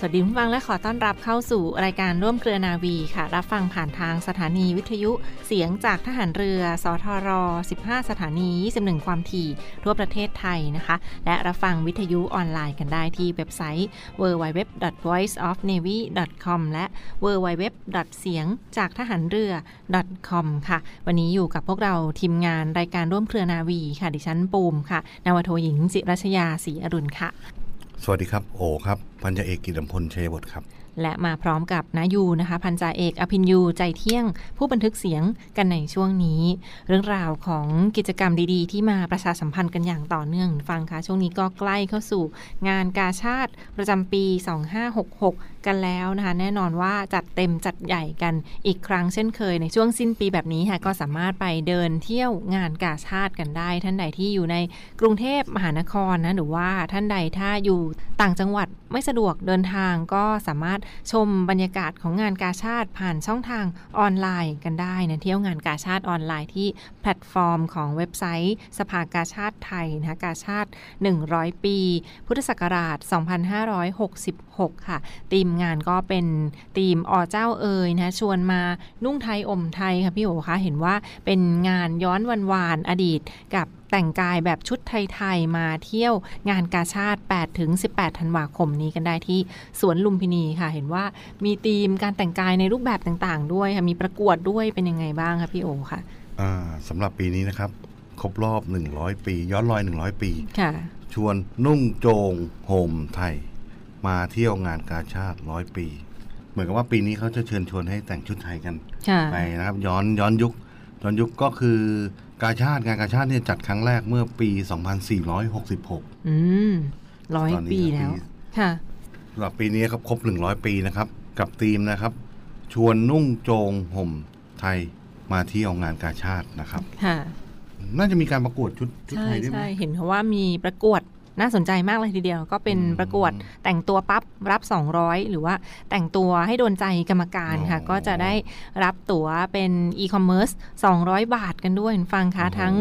สวัสดีคุณฟังและขอต้อนรับเข้าสู่รายการร่วมเครือนาวีค่ะ รับฟังผ่านทางสถานีวิทยุเสียงจากทหารเรือ สทร 15 สถานี 21 ความถี่ ทั่วประเทศไทยนะคะ และรับฟังวิทยุออนไลน์กันได้ที่เว็บไซต์ www.voiceofnavy.com และ www. เสียงจากทหารเรือ .com ค่ะ วันนี้อยู่กับพวกเราทีมงานรายการร่วมเครือนาวีค่ะ ดิฉันปูมค่ะ นาวโทหญิงจิรัชยาศรีอรุณค่ะ สวัสดีครับ โอครับพันจ่าเอกกิตติพลชัยบดครับ และมาพร้อมกับนายูนะคะ พันจ่าเอกอภินยูใจเที่ยง ผู้บันทึกเสียงกันในช่วงนี้ เรื่องราวของกิจกรรมดีๆ ที่มาประชาสัมพันธ์กันอย่างต่อเนื่องฟังคะช่วงนี้ก็ใกล้เข้าสู่งานกาชาติประจำปี 2566 กันแล้วนะคะ แน่นอนว่าจัดเต็มจัดใหญ่กันอีกครั้งเช่นเคยในช่วงสิ้นปีแบบนี้ค่ะก็สามารถไปเดินเที่ยวงานกาชาติกันได้ ท่านใดที่อยู่ในกรุงเทพมหานครนะหรือว่าท่านใดถ้าอยู่ต่างจังหวัดไม่สะดวกเดินทางก็สามารถชมบรรยากาศของงานกาชาติผ่านช่องทางออนไลน์กันได้นะเที่ยวงานกาชาดออนไลน์ที่แพลตฟอร์มของเว็บไซต์ สภากาชาติไทยนะคะกาชาติ 100 ปี พุทธศักราช 2566 ค่ะธีมงานก็เป็นธีมออเจ้าเอยนะชวนมานุ่งไทยห่มไทยค่ะพี่โอคะเห็นว่าเป็นงานย้อนวันวานอดีตกับ แต่งกายแบบชุดไทย ๆ มาเที่ยวงานกาชาด8ถึง18 ธันวาคมนี้กันได้ที่สวนลุมพินีค่ะ เห็นว่ามีธีมการแต่งกายในรูปแบบต่างๆ ด้วยค่ะ มีประกวดด้วยเป็นยังไงบ้างคะพี่โอค่ะอ่าสำหรับปีนี้นะครับ ครบรอบ 100 ปี ย้อนรอย 100 ปีค่ะชวนนุ่งโจงโฮมไทย มาเที่ยวงานกาชาติร้อยปี เหมือนกับว่าปีนี้เขาจะเชิญชวนให้แต่งชุดไทยกันค่ะไปนะครับ ย้อนย้อนยุคย้อนยุคก็คือ กาชาติงานกาชาติเนี่ยจัดครั้งแรกเมื่อปี 2466 อืมร้อยตอนนี้ปีแล้วปีค่ะสำหรับปีนี้ครับครบ 100 ปีนะครับ กับธีมนะครับ ชวนนุ่งโจงห่มไทยมาเที่ยวงานกาชาตินะครับ ค่ะ น่าจะมีการประกวดชุดชุดใช่ไทยด้วยไหมใช่ เห็นเขาว่ามีประกวด น่าสนใจมากเลยทีเดียว ก็เป็นอืมประกวดแต่งตัวปั๊บรับ 200 หรือว่าแต่งตัวให้โดนใจกรรมการค่ะอ๋อก็จะได้รับตั๋วเป็นอีคอมเมิร์ซ200 บาทกันด้วยคุณฟังคะโอ้โหทั้ง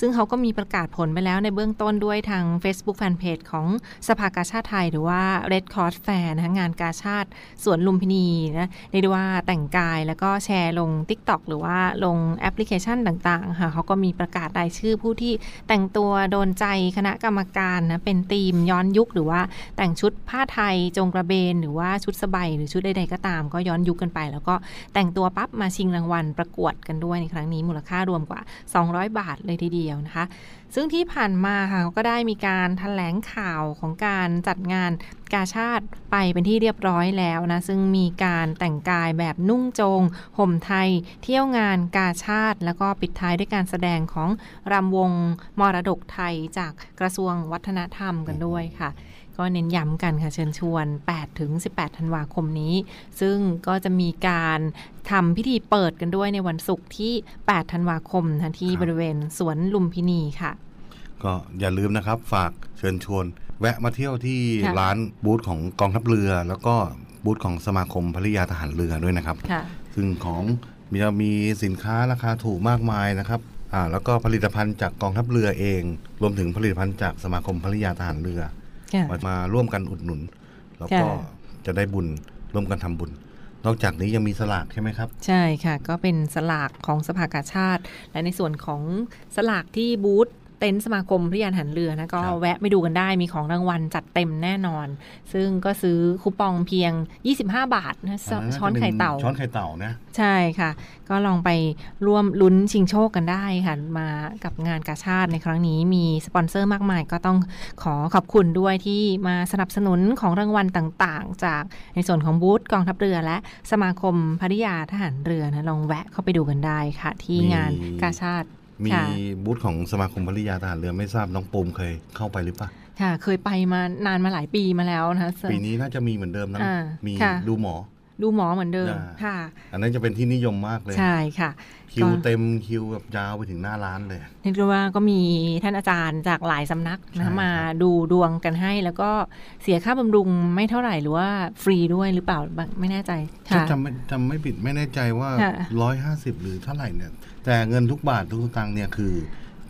ซึ่งเขาก็มีประกาศผลไปแล้วในเบื้องต้นด้วยทาง Facebook Fanpage ของสภากาชาติไทย หรือว่า Red Cross Fair นะคะงานกาชาติสวนลุมพินีนะเรียกได้ว่าแต่งกายแล้วก็แชร์ลง TikTok หรือว่าลงแอปพลิเคชันต่างๆค่ะเขาก็มีประกาศรายชื่อผู้ที่แต่งตัวโดนใจคณะกรรมการนะเป็นธีมย้อนยุคหรือว่าแต่งชุดผ้าไทยจงกระเบน หรือว่าชุดสบายหรือชุดใดๆก็ตาม ก็ย้อนยุคกันไป แล้วก็แต่งตัวปั๊บมาชิงรางวัลประกวดกันด้วยในครั้งนี้มูลค่ารวมกว่า 200 บาทเลยทีเดียวนะคะ ซึ่งที่ผ่านมาค่ะก็ได้มีการถแถลงข่าวของการจัดงานกาชาติไปเป็นที่เรียบร้อยแล้วนะ ซึ่งมีการแต่งกายแบบนุ่งโจง ห่มไทย เที่ยวงานกาชาติ แล้วก็ปิดท้ายด้วยการแสดงของรำวงมรดกไทยจากกระทรวงวัฒนธรรมกันด้วยค่ะ ก็เน้นย้ำกันค่ะเชิญชวน 8 ถึง 18 ธันวาคมนี้ ซึ่งก็จะมีการทำพิธีเปิดกันด้วยในวันศุกร์ที่ 8 ธันวาคมนะที่ครับบริเวณสวนลุมพินีค่ะ ก็อย่าลืมนะครับฝากเชิญชวน แวะมาเที่ยวที่ค่ะร้านบูธของกองทัพเรือ แล้วก็บูธของสมาคมภริยาทหารเรือด้วยนะครับค่ะซึ่งของมีจะมีสินค้าราคาถูกมากมายนะครับอ่าแล้วก็ผลิตภัณฑ์จากกองทัพเรือเอง รวมถึงผลิตภัณฑ์จากสมาคมภริยาทหารเรือค่ะ มามาร่วมกันอุดหนุน แล้วก็ค่ะจะได้บุญร่วมกันทำบุญนอกจากนี้ยังมีสลากใช่ไหมครับ ใช่ค่ะ ก็เป็นสลากของสภากาชาติ และในส่วนของสลากที่บูธเต็นท์สมาคมพริยานหันเรือนะก็ครับแวะไปดูกันได้มีของรางวัลจัดเต็มแน่นอน ซึ่งก็ซื้อคูปองเพียง 25 บาทนะอันนั้นช้อนจะป็ไข่เต่า ช้อนไข่เต่านะ ใช่ค่ะ ก็ลองไปร่วมลุ้นชิงโชคกันได้ค่ะ มากับงานกาชาติในครั้งนี้มีสปอนเซอร์มากมาย ก็ต้องขอขอบคุณด้วยที่มาสนับสนุนของรางวัลต่างๆ จากในส่วนของบูธกองทัพเรือและสมาคมภริยาทหารเรือนะลองแวะเข้าไปดูกันได้ค่ะ ที่มีงานกาชาติ มีค่ะบูธของสมาคมภริยาทหารเรือไม่ทราบน้องปูมเคยเข้าไปหรือเปล่าค่ะ เคยไปมานานมาหลายปีมาแล้วนะคะปีนี้น่าจะมีเหมือนเดิมนะอ่ามีค่ะดูหมอ ดูหมอเหมือนเดิมอ่าค่ะ อันนั้นจะเป็นที่นิยมมากเลย ใช่ค่ะ คิวก็เต็มคิวแบบยาวไปถึงหน้าร้านเลยเรียกได้ว่าก็มีท่านอาจารย์จากหลายสำนักใช่นะครัมาบดูดวงกันให้ แล้วก็เสียค่าบำรุงไม่เท่าไหร่หรือว่าฟรีด้วยหรือเปล่าบางไม่แน่ใจถ้าค่ะจำไม่จำไม่ผิดไม่แน่ใจว่าค่ะร้อยห้าสิบหรือเท่าไหร่เนี่ย แต่เงินทุกบาททุกสตางค์เนี่ยคือ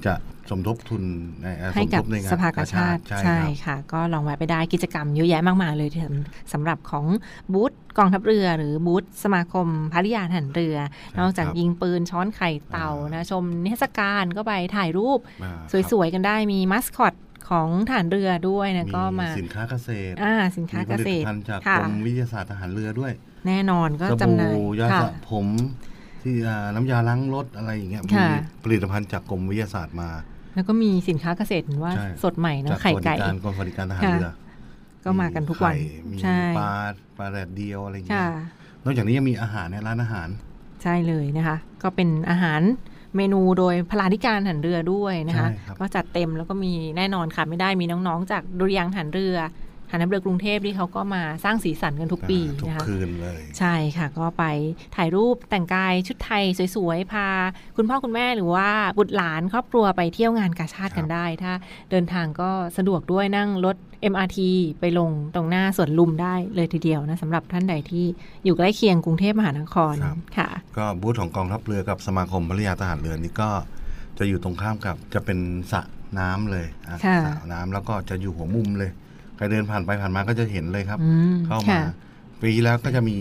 จะสมทบทุนในเอ่อให้สมกัทบบในงานสภากาชาติใช่ใช่ครับค่ะ ก็ลองแวะไปได้กิจกรรมเยอะแยะมากมายเลยที่สำสำหรับของบูธกองทัพเรือ หรือบูธสมาคมภริยาทหารเรือ นอกจากยิงปืนช้อนไข่เต่านะชมนิทรรศการก็ไปถ่ายรูปอ่าสวยๆกันได้มีมัสคอตของฐานเรือด้วยนะก็มาสินค้าเกษตรอ่าสินค้ามีเกผลิษตตรภัณฑ์จากค่ะกรมวิทยาศาสตร์ทหารเรือด้วย แน่นอนก็สจำหน่ายบู่ยาค่ะสระผม ที่อ่าน้ำยาล้างรถอะไรอย่างเงี้ยมีค่ะผลิตภัณฑ์จากกรมวิทยาศาสตร์มา แล้วก็มีสินค้าเกษตรเห็นว่าใช่สดใหม่เนจาอะกไข่สวัสดิไก่การกรมสวัสดิการทหารค่ะเรือก็มากันทุกวันมีไข่มีใช่ปลาปลาแดดเดียวอะไรอย่างเงี้ค่ะยนอกจากนี้ยังมีอาหารในร้านอาหาร ใช่เลยนะคะ ก็เป็นอาหารเมนูโดยพลาธิการหันเรือด้วยนะคะใช่ครับก็จัดเต็มแล้วก็มีแน่นอนค่ะไม่ได้มีน้องๆ จากดุริยางค์ทหารเรือ หันน้ำเรือกรุงเทพที่เขาก็มาสร้างสีสันกันทุกปีทุกนะคะคืนเลยใช่ค่ะ ก็ไปถ่ายรูปแต่งกายชุดไทยสวยๆ พา คุณพ่อคุณแม่หรือว่าบุตรหลานครอบครัวไปเที่ยวงานกาชาติกันได้ ถ้าเดินทางก็สะดวกด้วยนั่งรถ MRT ไปลงตรงหน้าสวนลุมได้เลยทีเดียวนะสำหรับท่านใดที่อยู่ใกล้เคียงกรุงเทพมหานครครับค่ะ ก็บูธของกองทัพเรือกับสมาคมภริยาทหารเรือนี่ก็จะอยู่ตรงข้ามกับจะเป็นสระน้ำเลยอะค่ะสระน้ำแล้วก็จะอยู่หัวมุมเลย ใครเดินผ่านไปผ่านมาก็จะเห็นเลยครับ อืมเข้ามาค่ะ ปีที่แล้วก็จะมี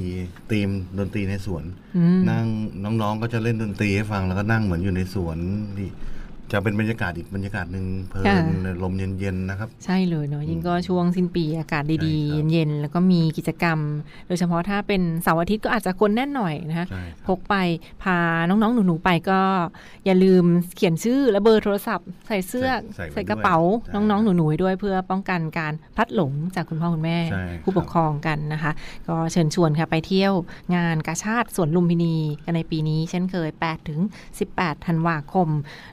ธีมดนตรีในสวน อืม นั่งน้องๆก็จะเล่นดนตรีให้ฟังแล้วก็นั่งเหมือนอยู่ในสวนนี่ จะเป็นบรรยากาศอีกบรรยากาศหนึ่งเพลิค่ะนลมเย็นๆนะครับ ใช่เลยเนาะยิ่งก็ช่วงสิ้นปีอากาศดีใช่ครับๆเย็นๆแล้วก็มีกิจกรรม โดยเฉพาะถ้าเป็นเสาร์อาทิตย์ก็อาจจะคนแน่นหน่อยนะคะใช่คพรับกไปพาน้องๆหนูๆไปก็ อย่าลืมเขียนชื่อและเบอร์โทรศัพท์ ใส่เสื้อใส่ใส่ไว้ใส่กระเป๋าด้วยน้องๆหนูๆไว้ด้วยเพื่อป้องกันการพลัดหลงจากคุณพ่อคุณแม่ใช่ผู้ปกครองกันนะคะ ก็เชิญชวนค่ะไปเที่ยวงานกาชาติสวนลุมพินีกันในปีนี้ เช่นเคย8ถึง18ธันวาคม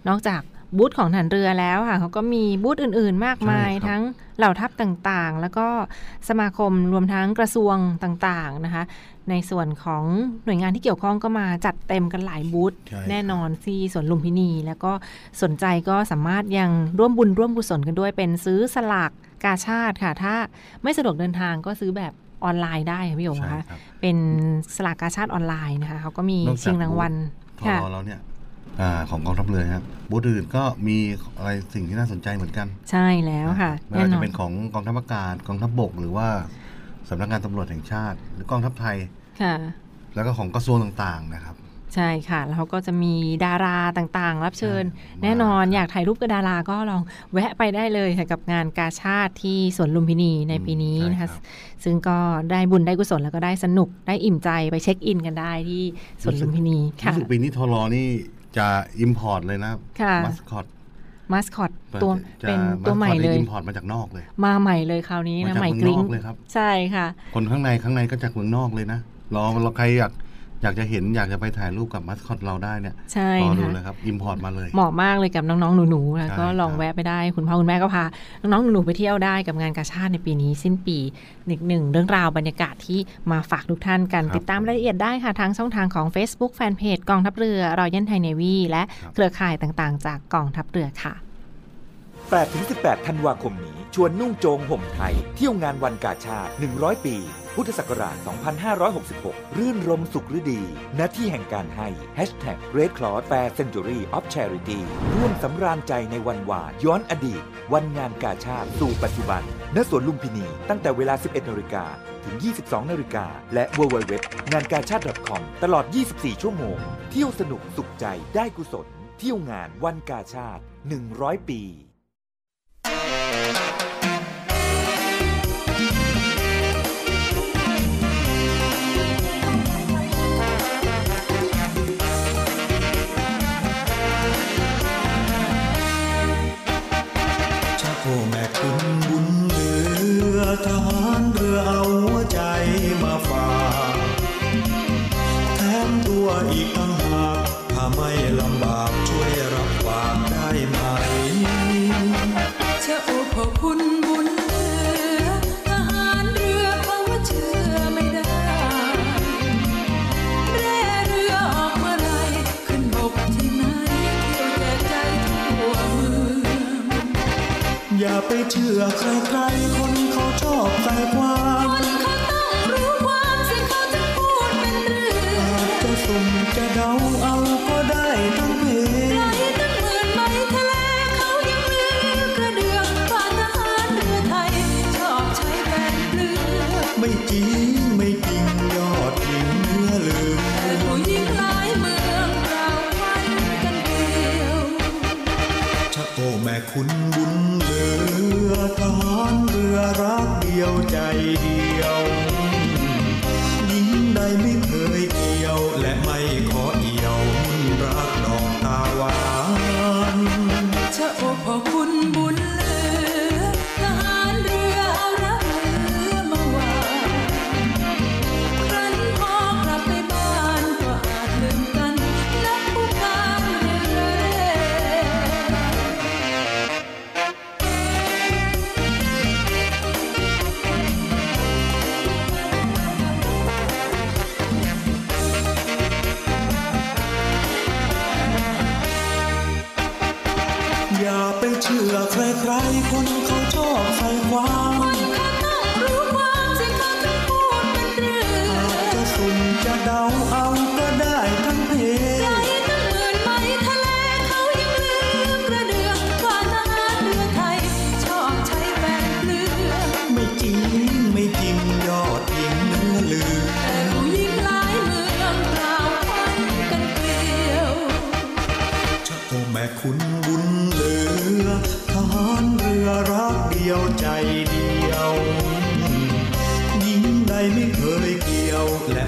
นอกจาก บูธของฐานเรือแล้วค่ะเขาก็มีบูธอื่น ๆ มากมายใช่ครับทั้งเหล่าทัพต่างๆ แล้วก็สมาคมรวมทั้งกระทรวงต่างๆนะคะ ในส่วนของหน่วยงานที่เกี่ยวข้องก็มาจัดเต็มกันหลายบูธใช่แน่นอนที่สวนลุมพินี แล้วก็สนใจก็สามารถยังร่วมบุญร่วมกุศลกันด้วยเป็นซื้อสลากกาชาติค่ะ ถ้าไม่สะดวกเดินทางก็ซื้อแบบออนไลน์ได้ค่ะพี่โอ๋ใช่คะครับเป็นสลากกาชาติออนไลน์นะคะเขาก็มีนอกจากชิงรางวัลทอค่ะเราเนี่ย อ่าของกองทัพเรือนะครับบูธอื่นก็มีอะไรสิ่งที่น่าสนใจเหมือนกัน ใช่แล้วค่ะไม่แน่ว่านจะอนเป็นของกองทัพอากาศกองทัพบกหรือว่าสำนักงานตำรวจแห่งชาติ หรือกองทัพไทยค่ะ แล้วก็ของกระทรวงต่างๆนะครับใช่ค่ะแล้วเขาก็จะมีดาราต่างๆ รับเชิญใช่แน่นอนมาครับอยากถ่ายรูปกับดาราก็ลองแวะไปได้เลยค่ะกับงานกาชาติที่สวนลุมพินีในปีนี้ใช่นะคะรับซึ่งก็ได้บุญได้กุศลแล้วก็ได้สนุกได้อิ่มใจไปเช็คอินกันได้ที่สวนลุมพินีค่ะรู้สึกปีนี้ทอรอนี่ จะอิมพอร์ตเลยนะค่ะมัสคอตมาสคอตตัวเป็นตัวใหม่เลยอิมพอร์ตมาจากนอกเลย มาใหม่เลยคราวนี้มานะจากใหม่เมืองกริ้งนอกเลยครับ ใช่ค่ะ คนข้างในข้างในก็จากเมืองนอกเลยนะรอเราใครอยาก อยากจะเห็นอยากจะไปถ่ายรูปกับมัสคอตเราได้เนี่ยใช่รอดูค่ะเลยครับ import มาเลยเหมาะมากเลยกับน้องๆหนูๆแล้วก็ใช่ลองครับแวะไปได้คุณพ่อคุณแม่ก็พา น้องๆหนูๆไปเที่ยวได้กับงานกาชาดในปีนี้สิ้นปีอีกหนึ่งเรื่องราวบรรยากาศที่มาฝากทุกท่านกันติดตามรายละเอียดได้ค่ะทางช่องทางของ Facebook Fanpage กองทัพเรือ Royal Thai Navy และเครือข่ายต่างๆ จากกองทัพเรือค่ะ 8-18 ธันวาคมนี้ ชวนนุ่งโจงห่มไทย เที่ยวงานวันกาชาด 100 ปี พุทธศักราช 2566 รื่นรมสุขฤดี หน้าที่แห่งการให้ Hashtag Red Cross Fair Century of Charity ร่วมสำราญใจในวันวา ย้อนอดีต วันงานกาชาติสู่ปัจจุบัน ณ สวนลุมพินี ตั้งแต่เวลา 11นาฬิกาถึง 22นาฬิกา และ www งานกาชาติ .com ตลอด 24 ชั่วโมง เที่ยวสนุกสุขใจได้กุศล เที่ยวงานวันกาชาติ 100 ปี เอาหัวใจมาฝากแถมตัวอีกตั้งหากถ้าไม่ลำบากช่วยรับฝากได้ไหมชะโอพอคุณบุญเหลือทหารเรือเขาว่าเชื่อไม่ได้แร่เรือออกเมื่อไรขึ้นบกที่ไหนเที่ยวแจกใจทั่วเมืองอย่าไปเชื่อใครๆคนเขาชอบใส่ความ คุณบุญเหลือทหารเรือรักเดียวใจเดียว เชื่อใครๆคนเขาชอบใส่ความเขาต้องรู้ความสิเขาถึงพูดเป็นเรื่องอาจะสุ่มจะเดาเอาก็ได้ทั้งเพไกลตั้งหมื่นไมล์ทะเลเขายังลือกระเดื่องฝ่าทหารเรือไทย ชอบใช้แบนเรือไม่จริงไม่จริงยอดยิงเนื้อลืมแต่ผู้หญิงหลายเมืองกล่าวควันกันเกลียวชะโอแม่คุณ ยวใจเดียวหญิงใดไม่เคยเกี่ยวและ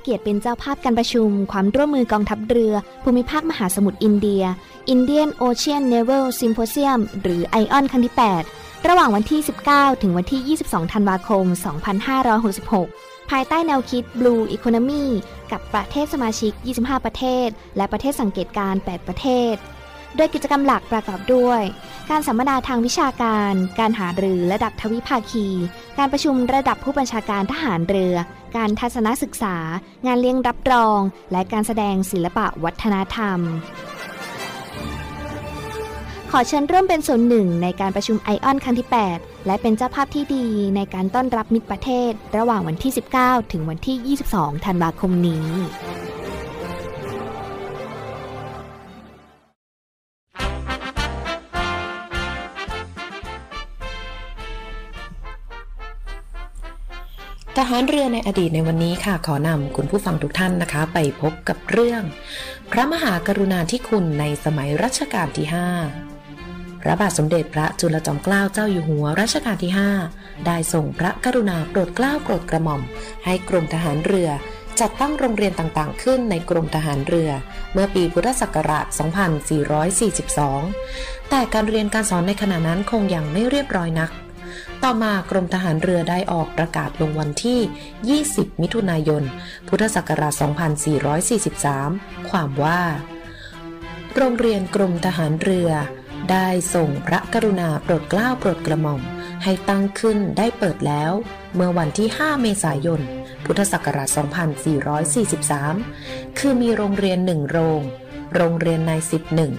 เกียรติเป็นเจ้าภาพการประชุม ความร่วมมือกองทัพเรือ ภูมิภาคมหาสมุทรอินเดีย Indian Ocean Naval Symposium หรือ ION ครั้งที่ 8 ระหว่างวันที่ 19 ถึงวันที่ 22 ธันวาคม 2566 ภายใต้แนวคิด Blue Economy กับประเทศสมาชิก 25 ประเทศ และประเทศสังเกตการณ์8ประเทศ โดยกิจกรรมหลักประกอบด้วย การสัมมนาทางวิชาการ การหารือระดับทวิภาคี การประชุมระดับผู้บัญชาการทหารเรือ การทัศนศึกษา งานเลี้ยงรับรอง และการแสดงศิลปะวัฒนธรรม ขอเชิญร่วมเป็นส่วนหนึ่งในการประชุมไอออนครั้งที่ 8 และเป็นเจ้าภาพที่ดีในการต้อนรับมิตรประเทศ ระหว่างวันที่ 19 ถึงวันที่ 22 ธันวาคมนี้ กหารเรือในอดีตในวันนี้ค่ะขอนำคุณผู้ฟังทุกท่านนะคะ ไปพบกับเรื่อง พระมหากรุณาธิคุณในสมัยรัชกาลที่ 5 พระบาทสมเด็จพระจุลจอมเกล้าเจ้าอยู่หัวรัชกาลที่ 5 ได้ส่งพระกรุณาโปรดเกล้าโปรดกระหม่อม ให้กรมทหารเรือจัดตั้งโรงเรียนต่างๆ ขึ้นในกรมทหารเรือ เมื่อปีพุทธศักราช 2442 แต่การเรียนการสอนในขณะนั้นคงยังไม่เรียบร้อยนัก ต่อมากรมทหารเรือได้ออกประกาศลงวันที่ 20 มิถุนายน พุทธศักราช 2443 ความว่า โรงเรียนกรมทหารเรือ ได้ส่งพระกรุณาโปรดเกล้าโปรดกระหม่อม ให้ตั้งขึ้นได้เปิดแล้ว เมื่อวันที่ 5 เมษายน พุทธศักราช 2443 คือมีโรงเรียนหนึ่งโรง โรงเรียนนายสิบหนึ่ง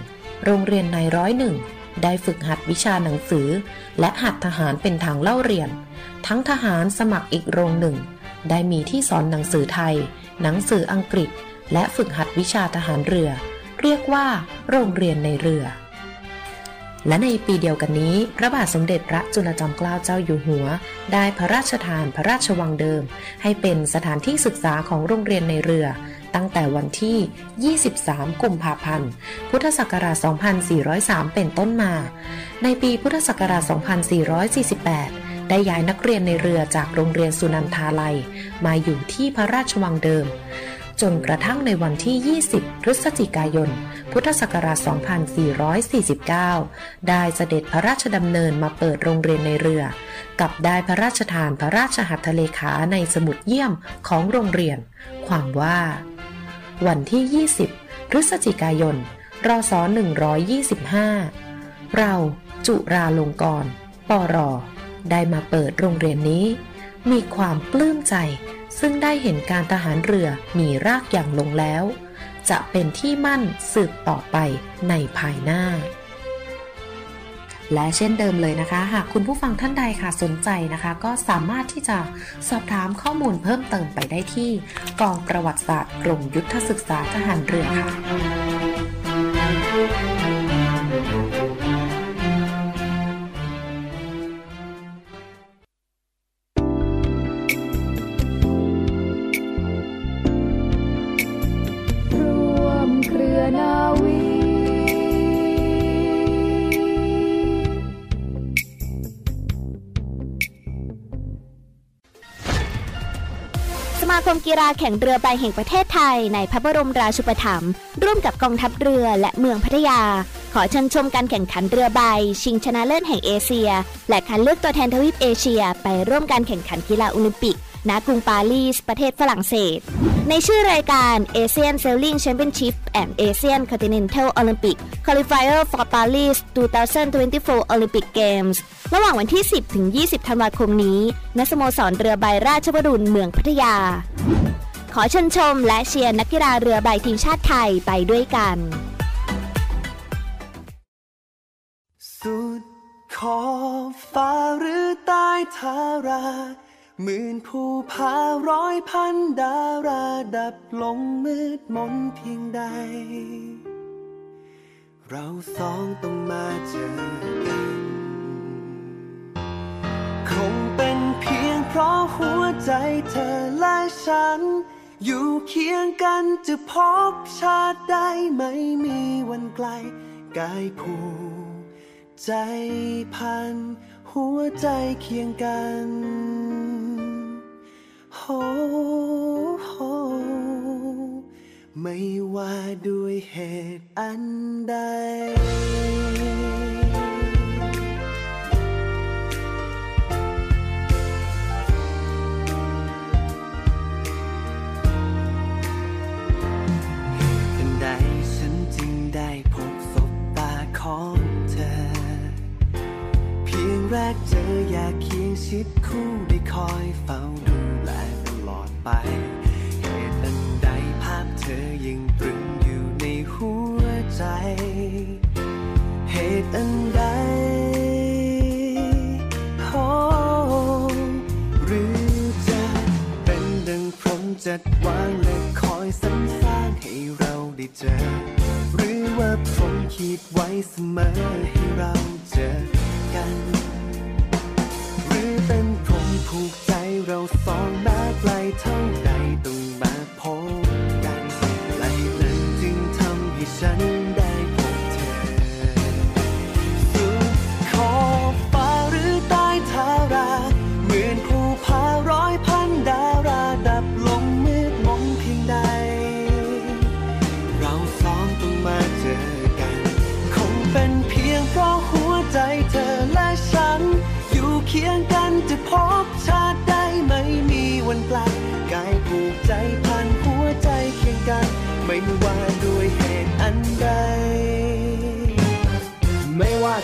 โรงเรียนนายร้อยหนึ่งได้ฝึกหัดวิชาหนังสือ และหัดทหารเป็นทางเล่าเรียน ทั้งทหารสมัครอีกโรงหนึ่ง ได้มีที่สอนหนังสือไทย หนังสืออังกฤษ และฝึกหัดวิชาทหารเรือ เรียกว่า โรงเรียนในเรือ และในปีเดียวกันนี้ พระบาทสมเด็จพระจุลจอมเกล้าเจ้าอยู่หัว ได้พระราชทานพระราชวังเดิม ให้เป็นสถานที่ศึกษาของโรงเรียนในเรือ ตั้งแต่วันที่ 23 กุมภาพันธ์ พุทธศักราช 2403 เป็นต้นมา ในปีพุทธศักราช 2448 ได้ย้ายนักเรียนในเรือจากโรงเรียนสุนันทาลัย มาอยู่ที่พระราชวังเดิม จนกระทั่งในวันที่ 20 พฤศจิกายน พุทธศักราช 2449 ได้เสด็จพระราชดำเนินมาเปิดโรงเรียนในเรือ กับได้พระราชทานพระราชหัตถเลขาในสมุดเยี่ยมของโรงเรียน ความว่า วันที่ 20 พฤศจิกายน รศ 125 เราจุราลงกรณ์ปรได้มาเปิดโรงเรียนนี้ มีความปลื้มใจ ซึ่งได้เห็นการทหารเรือมีรากอย่างลงแล้ว จะเป็นที่มั่นสืบต่อไปในภายหน้า และเช่นเดิมเลยนะคะ หากคุณผู้ฟังท่านใดค่ะสนใจนะคะ ก็สามารถที่จะสอบถามข้อมูลเพิ่มเติมไปได้ที่ กองประวัติศาสตร์กรมยุทธศึกษาทหารเรือค่ะ มกีฬาแข่งเรือใบแห่งประเทศไทย ในพระบรมราชูปถัมภ์ร่วมกับกองทัพเรือและเมืองพัทยา ขอเชิญชมการแข่งขันเรือใบ ชิงชนะเลิศแห่งเอเชีย และคัดเลือกตัวแทนทวีปเอเชีย ไปร่วมการแข่งขันกีฬาโอลิมปิก ณกรุงปารีส ประเทศฝรั่งเศส ในชื่อรายการ ASEAN Sailing Championship and ASEAN Continental Olympic Qualifier for Paris 2024 Olympic Games ระหว่างวันที่ 10 ถึง 20 ธันวาคมนี้ ณ สโมสรเรือใบราชวรุณเมืองพัทยา ขอเชิญชมและเชียร์นักกีฬาเรือใบทีมชาติไทยไปด้วยกันสุดขอบฟ้าหรือใต้ทารา หมื่นภูผาร้อยพันดาราดับลงมืดมนเพียงใด เราสองต้องมาเจอกัน คงเป็นเพียงเพราะหัวใจเธอและฉัน อยู่เคียงกันจะพบชาติได้ไม่มีวันไกล กายผูกใจพัน หัวใจเคียงกัน โฮโฮไม่ว่าด้วยเหตุอันใดทันใดฉันจึงได้พบศพตาของเธอ เพียงแรกเจออยากเคียงชิดคู่ได้คอยเฝ้า ไป เหตุอันใดภาพเธอยังตรึงอยู่ในหัวใจ เหตุอันใดหรือจะเป็นดังพรหมจัดวางและคอยสรรสร้างให้เราได้เจอ หรือว่าพรหมคิดไว้เสมอให้เราเจอกัน หรือเป็นพรหมผูกใจเราสอง แม้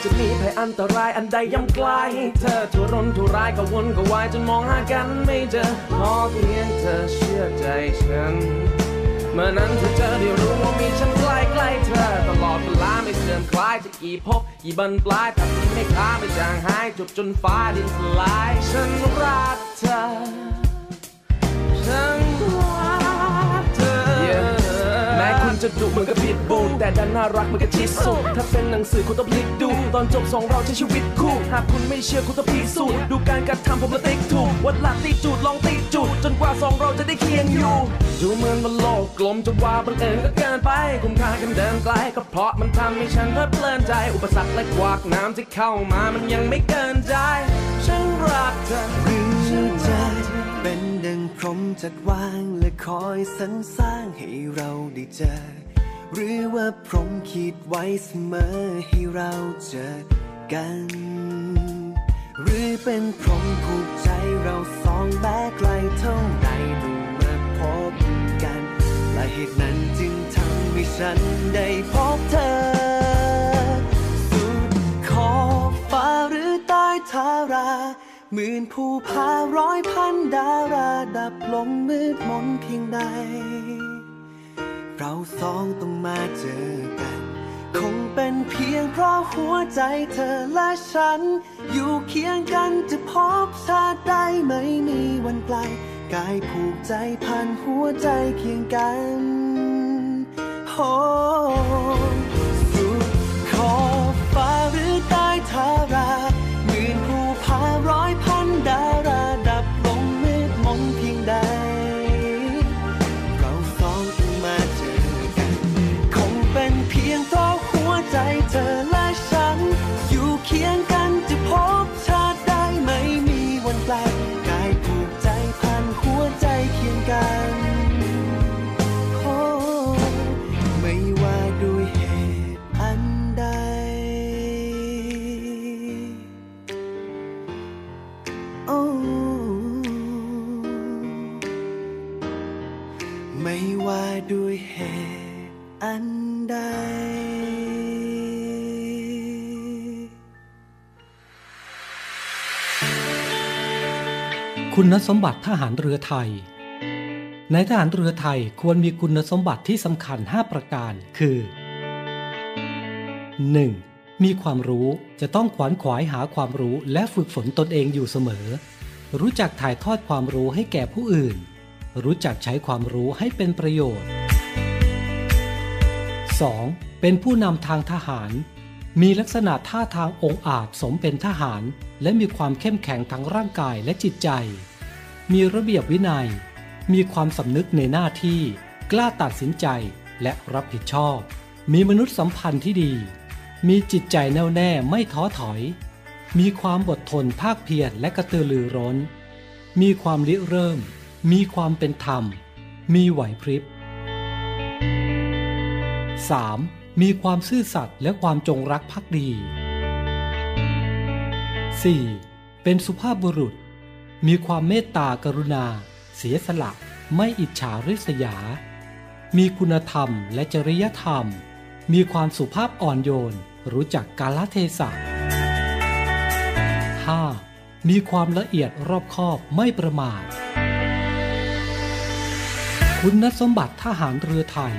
จะมีภัยอันตรายอันใดย่ำไกลเธอทุรนทุรายกวนกระวายจนมองหากันไม่เจอขอเพียงเธอเชื่อใจฉัน เมื่อนั้นเธอเจอได้รู้ว่ามีฉันใกล้ใกล้เธอ ตลอดเวลาไม่เสื่อมคลายจะกี่ภพกี่บันปลายแต่ที่ไม่ค้าไม่จางหายจบจนฟ้าดินสลายฉันรักเธอฉัน จะดุเหมือนกับพิษบูแต่ดันน่ารักเหมือนกับชิสุถ้าเป็นหนังสือคุณต้องพลิกดู ตอนจบสองเราใช้ชีวิตคู่ หากคุณไม่เชื่อคุณต้องพิสูจน์ดูการกระทำผมและติ๊กถูก วัดหลักตีจูดลองตีจูดจนกว่าสองเราจะได้เคียงอยู่ดูเหมือนว่าโลกกลมจะว่าบังเอิญก็เกินไปคุ้มค่ากันเดินไกลก็เพราะมันทำให้ฉันเพลิดเพลินใจ อุปสรรคและกวากน้ำที่เข้ามามันยังไม่เกินใจฉันรักเธอหรือจะเป็นดังพรหมจัดวางและคอยสรรสร้างให้เราได้เจอ หรือว่าพรมคิดไว้เสมอให้เราเจอกัน หรือเป็นพรมผูกใจเราสองแบกไกลเท่าใดต้องมาพบกันและเหตุนั้นจึงทำให้ฉันได้พบเธอ สุดขอบฟ้าหรือใต้ทาราหมื่นภูผาร้อยพันดาราดับลงมืดมนเพียงใด เราสองต้องมาเจอกัน คงเป็นเพียงเพราะหัวใจเธอและฉัน อยู่เคียงกันจะพบชาติใดไม่มีวันไกล กายผูกใจพันหัวใจเคียงกันโอ้ ไม่ว่าด้วยเหตุอันใด คุณสมบัติทหารเรือไทย ในทหารเรือไทยควรมีคุณสมบัติที่สำคัญ 5 ประการ คือ 1. มีความรู้จะต้องขวนขวายหาความรู้และฝึกฝนตนเองอยู่เสมอ รู้จักถ่ายทอดความรู้ให้แก่ผู้อื่น รู้จักใช้ความรู้ให้เป็นประโยชน์ 2. เป็นผู้นำทางทหาร มีลักษณะท่าทางองอาจสมเป็นทหาร และมีความเข้มแข็งทั้งร่างกายและจิตใจ มีระเบียบวินัย มีความสำนึกในหน้าที่ กล้าตัดสินใจและรับผิดชอบ มีมนุษยสัมพันธ์ที่ดี มีจิตใจแน่วแน่ไม่ท้อถอย มีความอดทนภาคเพียรและกระตือรือร้น มีความริเริ่ม มีความเป็นธรรม มีไหวพริบ 3. มีความซื่อสัตย์และความจงรักภักดี 4. เป็นสุภาพบุรุษ มีความเมตตากรุณา เสียสละ ไม่อิจฉาริษยา มีคุณธรรมและจริยธรรม มีความสุภาพอ่อนโยน รู้จักกาลเทศะ 5. มีความละเอียดรอบคอบไม่ประมาท คุณสมบัติทหารเรือไทย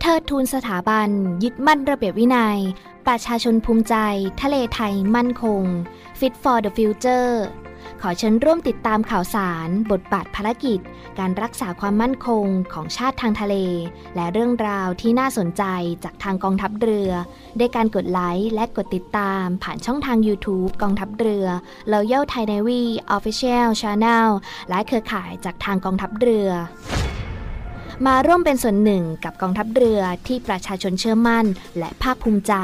เทิดทูนสถาบัน ยึดมั่นระเบียบวินัย ประชาชนภูมิใจ ทะเลไทยมั่นคง Fit for the Future ขอเชิญร่วมติดตามข่าวสาร บทบาทภารกิจ การรักษาความมั่นคงของชาติทางทะเล และเรื่องราวที่น่าสนใจจากทางกองทัพเรือด้วยการกดไลค์และกดติดตามผ่านช่องทาง YouTube กองทัพเรือ Royal Thai Navy Official Channel และเครือข่ายจากทางกองทัพเรือมาร่วมเป็นส่วนหนึ่งกับกองทัพเรือที่ประชาชนเชื่อมั่นและภาคภูมิใจ